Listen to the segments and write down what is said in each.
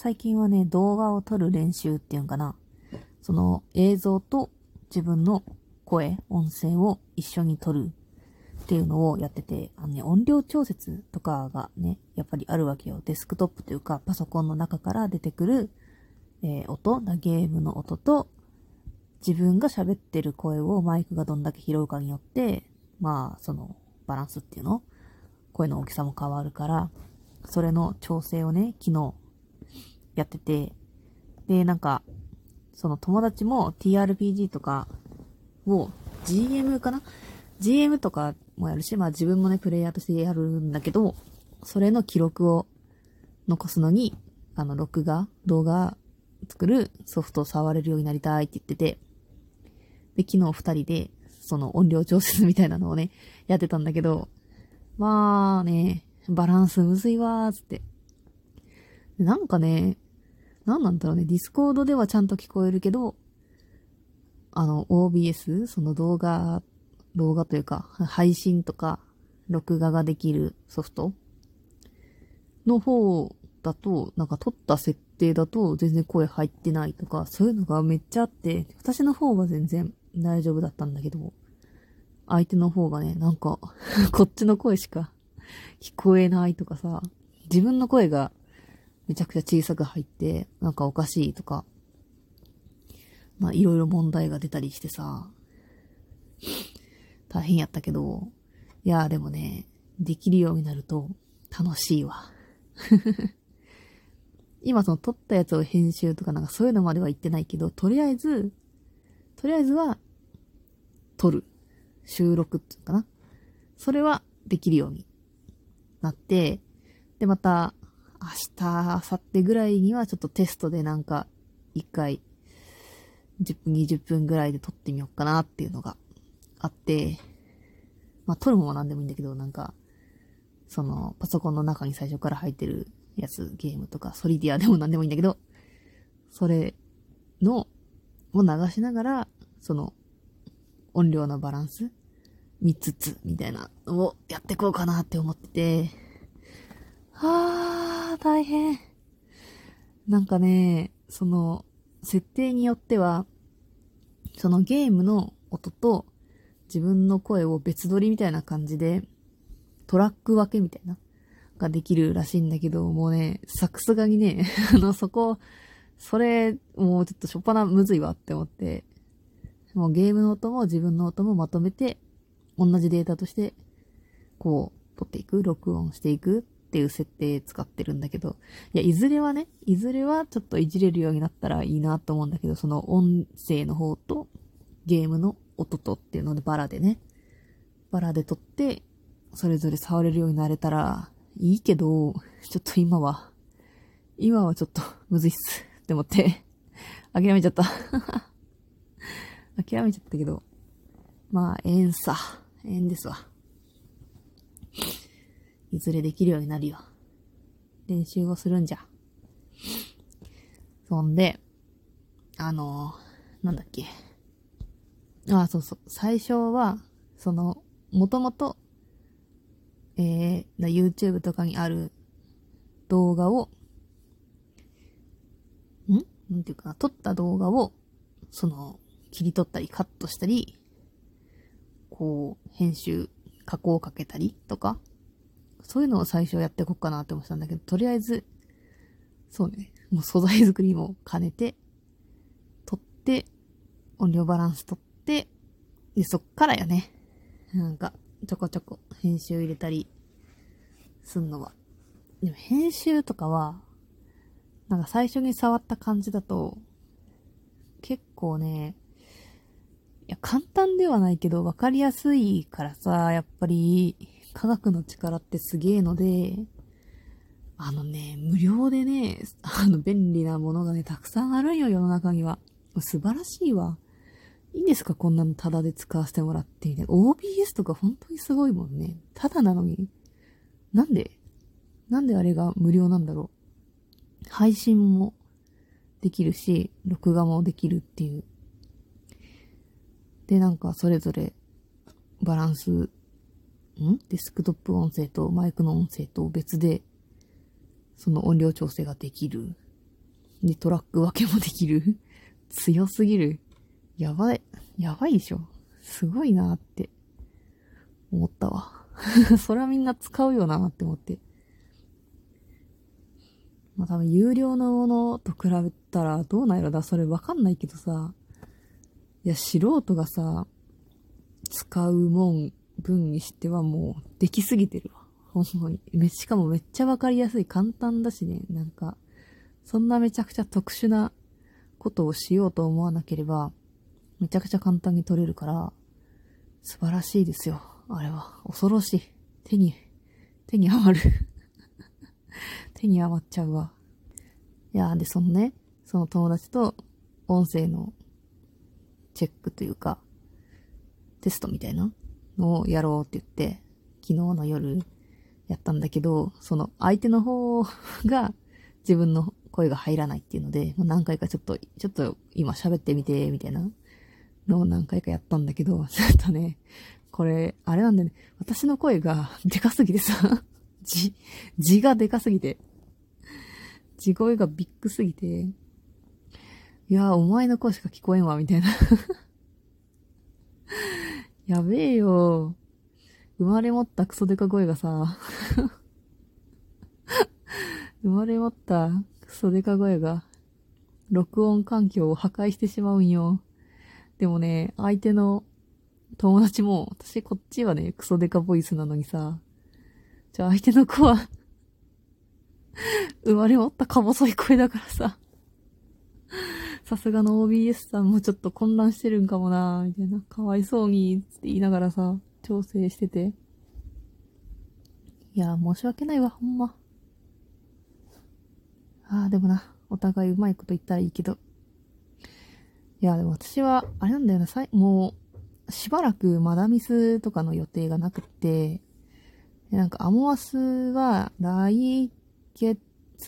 最近はね、動画を撮る練習っていうんかな。その映像と自分の声、音声を一緒に撮るっていうのをやってて、あのね、音量調節とかがね、やっぱりあるわけよ。デスクトップというか、パソコンの中から出てくる、えー、音、ゲームの音と、自分が喋ってる声をマイクがどんだけ拾うかによって、まあ、その、バランスっていうの？声の大きさも変わるから、それの調整をね、昨日やってて、で、なんか、その友達も TRPG とかを GM かな ?GM とかもやるし、まあ自分もね、プレイヤーとしてやるんだけど、それの記録を残すのに、あの、録画、動画作るソフトを触れるようになりたいって言ってて、で、昨日二人で、その音量調節みたいなのをね、やってたんだけど、まあね、バランスむずいわーつって。なんかね、なんなんだろうね、 Discord ではちゃんと聞こえるけど、あの、OBS? その動画、動画というか、配信とか、録画ができるソフトの方だと、なんか撮った設定だと全然声入ってないとか、そういうのがめっちゃあって、私の方は全然大丈夫だったんだけど、相手の方がね、なんかこっちの声しか聞こえないとかさ、自分の声がめちゃくちゃ小さく入って、なんかおかしいとか、まあいろいろ問題が出たりしてさ、大変やったけど、いやーでもね、できるようになると楽しいわ。今その撮ったやつを編集とかなんかそういうのまでは言ってないけど、とりあえず、とりあえずは、撮る。収録っていうかな。それはできるようになって、で、また、明日、明後日ぐらいにはちょっとテストでなんか、一回、10分、20分ぐらいで撮ってみようかなっていうのがあって、まあ、撮るものは何でもいいんだけど、なんか、その、パソコンの中に最初から入ってるやつ、ゲームとか、ソリディアでも何でもいいんだけど、それの、を流しながら、その、音量のバランス見つつ、みたいなのをやっていこうかなって思ってて、はぁあ、大変。なんかね、その、設定によっては、そのゲームの音と自分の声を別撮りみたいな感じで、トラック分けみたいな、ができるらしいんだけど、もうね、さくすがにね、あの、そこ、それ、もうちょっとしょっぱなむずいわって思って、もうゲームの音も自分の音もまとめて、同じデータとして、こう、取っていく、録音していくっていう設定使ってるんだけど、いや、いずれはね、いずれはちょっといじれるようになったらいいなと思うんだけど、その音声の方とゲームの音とっていうのでバラでね、バラで撮って、それぞれ触れるようになれたらいいけど、ちょっと今は、今はちょっと むずいっすって思って、諦めちゃった諦めちゃったけど、まあ、ええんさ。ええんですわ。いずれできるようになるよ。練習をするんじゃ。そんで、あのなんだっけ。あ、そうそう。最初は、その、もともと、えー、YouTube とかにある動画を、ん？なんていうかな、撮った動画を、その、切り取ったりカットしたり、こう、編集、加工をかけたりとか、そういうのを最初やっていこうかなって思ってたんだけど、とりあえず、そうね、もう素材作りも兼ねて、撮って、音量バランス取って、で、そっからやね、なんか、ちょこちょこ編集入れたり、すんのは。でも編集とかは、なんか最初に触った感じだと、結構ね、いや、簡単ではないけど、わかりやすいからさ、やっぱり、科学の力ってすげえので、あのね、無料でね、あの、便利なものがね、たくさんあるんよ、世の中には。素晴らしいわ。いいんですかこんなのタダで使わせてもらってみたいな。OBS とか本当にすごいもんね。タダなのに。なんで？なんであれが無料なんだろう。配信もできるし、録画もできるっていう。で、なんかそれぞれバランス、ん？デスクトップ音声とマイクの音声と別で、その音量調整ができるで、トラック分けもできる。強すぎる。やばい。やばいでしょ。すごいなって思ったわ。それはみんな使うよなって思って。まあ多分有料のものと比べたらどうなんやろだそれわかんないけどさ。いや、素人がさ、使うもん分にしてはもうできすぎてるわ。ほんまに。め、しかもめっちゃわかりやすい。簡単だしね。なんか、そんなめちゃくちゃ特殊なことをしようと思わなければ、めちゃくちゃ簡単に取れるから、素晴らしいですよ。あれは。恐ろしい。手に、手に余る 手に余っちゃうわ。いやで、そのね、その友達と音声のチェックというか、テストみたいなをやろうって言って、昨日の夜やったんだけど、その相手の方が自分の声が入らないっていうので、何回かちょっと、ちょっと今喋ってみて、みたいなのを何回かやったんだけど、ちょっとね、これ、あれなんだよね。私の声がでかすぎてさ、字、字がでかすぎて、地声がビッグすぎて、いやお前の声しか聞こえんわ、みたいなやべえよ。生まれ持ったクソデカ声がさ 生まれ持ったクソデカ声が、録音環境を破壊してしまうんよ。でもね、相手の友達も、私こっちはね、クソデカボイスなのにさ、じゃあ相手の子は生まれ持ったか細い声だからさ、さすがの OBS さんもちょっと混乱してるんかもなみたいな。かわいそうに、って言いながらさ、調整してて。いや、申し訳ないわ、ほんま。ああ、でもな、お互いうまいこと言ったらいいけど。いや、でも私は、あれなんだよな、さい、もう、しばらくマダミスとかの予定がなくて、なんかアモアスは来月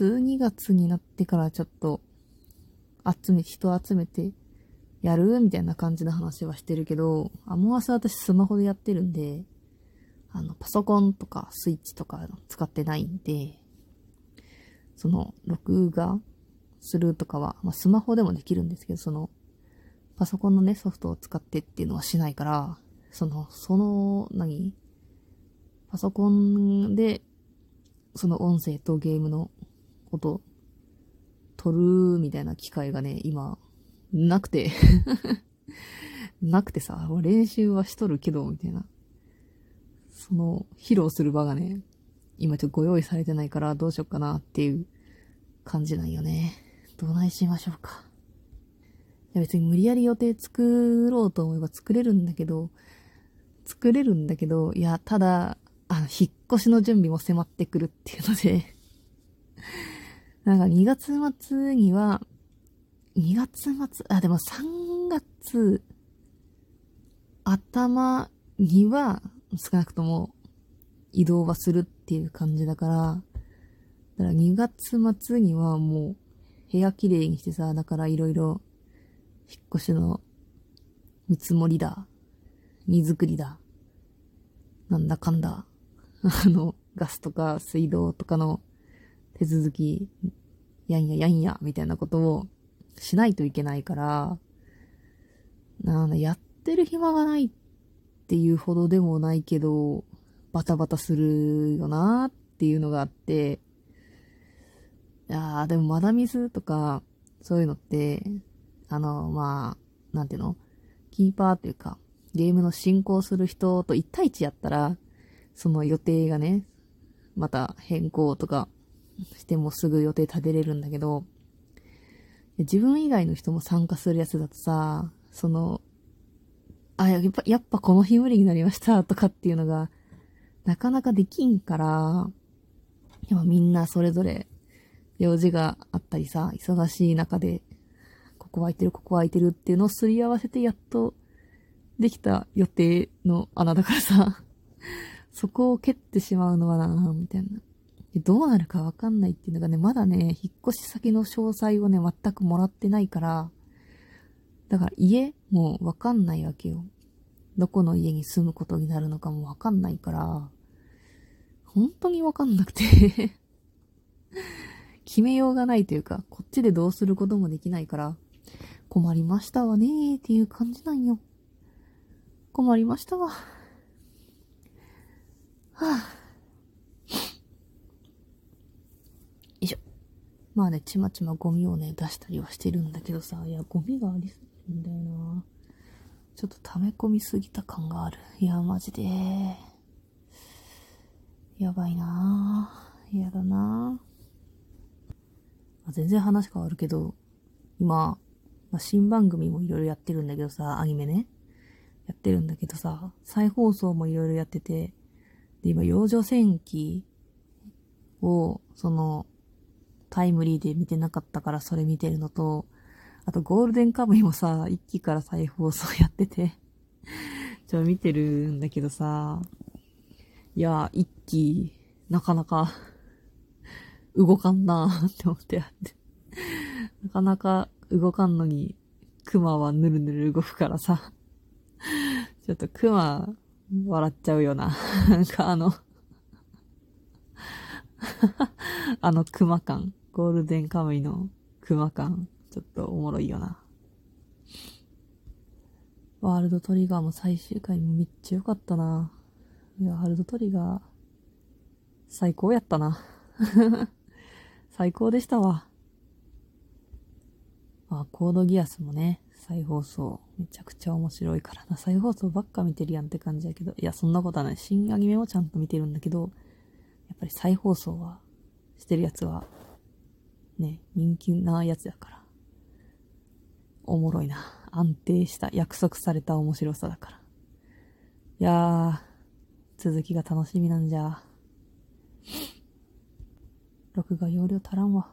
2月になってからちょっと集め、人集めてやるみたいな感じの話はしてるけど、アモアス私スマホでやってるんで、あの、パソコンとかスイッチとか使ってないんで、その、録画するとかは、まあ、スマホでもできるんですけど、その、パソコンのね、ソフトを使ってっていうのはしないから、その、その、何？パソコンで、その音声とゲームの音、撮るみたいな機会がね、今、なくて なくてさ、練習はしとるけど、みたいな。その、披露する場がね、今ちょっとご用意されてないからどうしよっかなっていう感じなんよね。どないしましょうか。いや別に無理やり予定作ろうと思えば作れるんだけど、作れるんだけど、いや、ただ、あの、引っ越しの準備も迫ってくるっていうのでなんか2月末には、2月末、あ、でも3月頭には少なくとも移動はするっていう感じだから、だから2月末にはもう部屋きれいにしてさ、だからいろいろ引っ越しの見積もりだ、荷造りだ、なんだかんだ、あの、ガスとか水道とかの手続き、やんややんや、みたいなことをしないといけないから、なんだ、やってる暇がないっていうほどでもないけど、バタバタするよなっていうのがあって、いやー、でもマダミスとか、そういうのって、あの、まあ、なんていうの？キーパーっていうか、ゲームの進行する人と1対1やったら、その予定がね、また変更とかしてもすぐ予定立てれるんだけど、自分以外の人も参加するやつだとさ、その、あ、やっぱ、やっぱこの日無理になりましたとかっていうのが、なかなかできんから、でもみんなそれぞれ用事があったりさ、忙しい中でここ空いてる、ここ空いてるっていうのをすり合わせてやっとできた予定の穴だからさ、そこを蹴ってしまうのはなみたいな。どうなるかわかんないっていうのがね、まだね、引っ越し先の詳細をね、全くもらってないから、だから家もわかんないわけよ。どこの家に住むことになるのかもわかんないから、本当にわかんなくて 決めようがないというか、こっちでどうすることもできないから、困りましたわねーっていう感じなんよ。困りましたわ。はぁ、あ。よいしょ。まあね、ちまちまゴミをね、出したりはしてるんだけどさ、いや、ゴミがありすぎるんだよな。ちょっと溜め込みすぎた感がある。いや、マジで。やばいなぁ。嫌だな。全然話変わるけど、今、まあ、新番組もいろいろやってるんだけどさ、アニメね。やってるんだけどさ、再放送もいろいろやってて、で、今、幼女戦記を、その、タイムリーで見てなかったからそれ見てるのと、あとゴールデンカムイもさ、一期から再放送やってて。ちょ、見てるんだけどさ、いや、一期、なかなか動かんなーって思ってやって。なかなか動かんのに、熊はぬるぬる動くからさ。ちょっと熊、笑っちゃうよな。なんかあの あの熊感。ゴールデンカムイの熊感。ちょっとおもろいよな。ワールドトリガーも最終回もめっちゃ良かったな。いや、ワールドトリガー、最高やったな。最高でしたわ。あ、コードギアスもね、再放送、めちゃくちゃ面白いからな。再放送ばっか見てるやんって感じやけど、いや、そんなことはない。新アニメもちゃんと見てるんだけど、やっぱり再放送は、してるやつは、ね、人気なやつやから。おもろいな。安定した、約束された面白さだから。いやー、続きが楽しみなんじゃ。録画容量足らんわ。